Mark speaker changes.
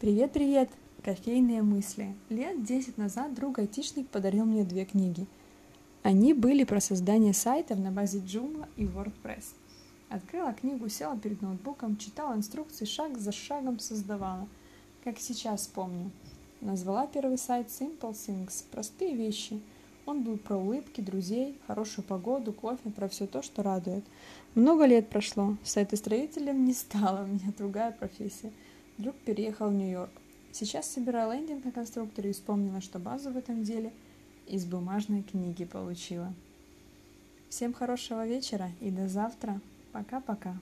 Speaker 1: Привет-привет! Кофейные мысли. Лет 10 назад друг айтишник подарил мне две книги. Они были про создание сайтов на базе Joomla и WordPress. Открыла книгу, села перед ноутбуком, читала инструкции, шаг за шагом создавала. Как сейчас помню. Назвала первый сайт Simple Things – простые вещи. Он был про улыбки, друзей, хорошую погоду, кофе, про все то, что радует. Много лет прошло, сайтостроителем не стала, у меня другая профессия – Друг переехал в Нью-Йорк. Сейчас собираю лендинг на конструкторе и вспомнила, что базу в этом деле из бумажной книги получила. Всем хорошего вечера и до завтра. Пока-пока.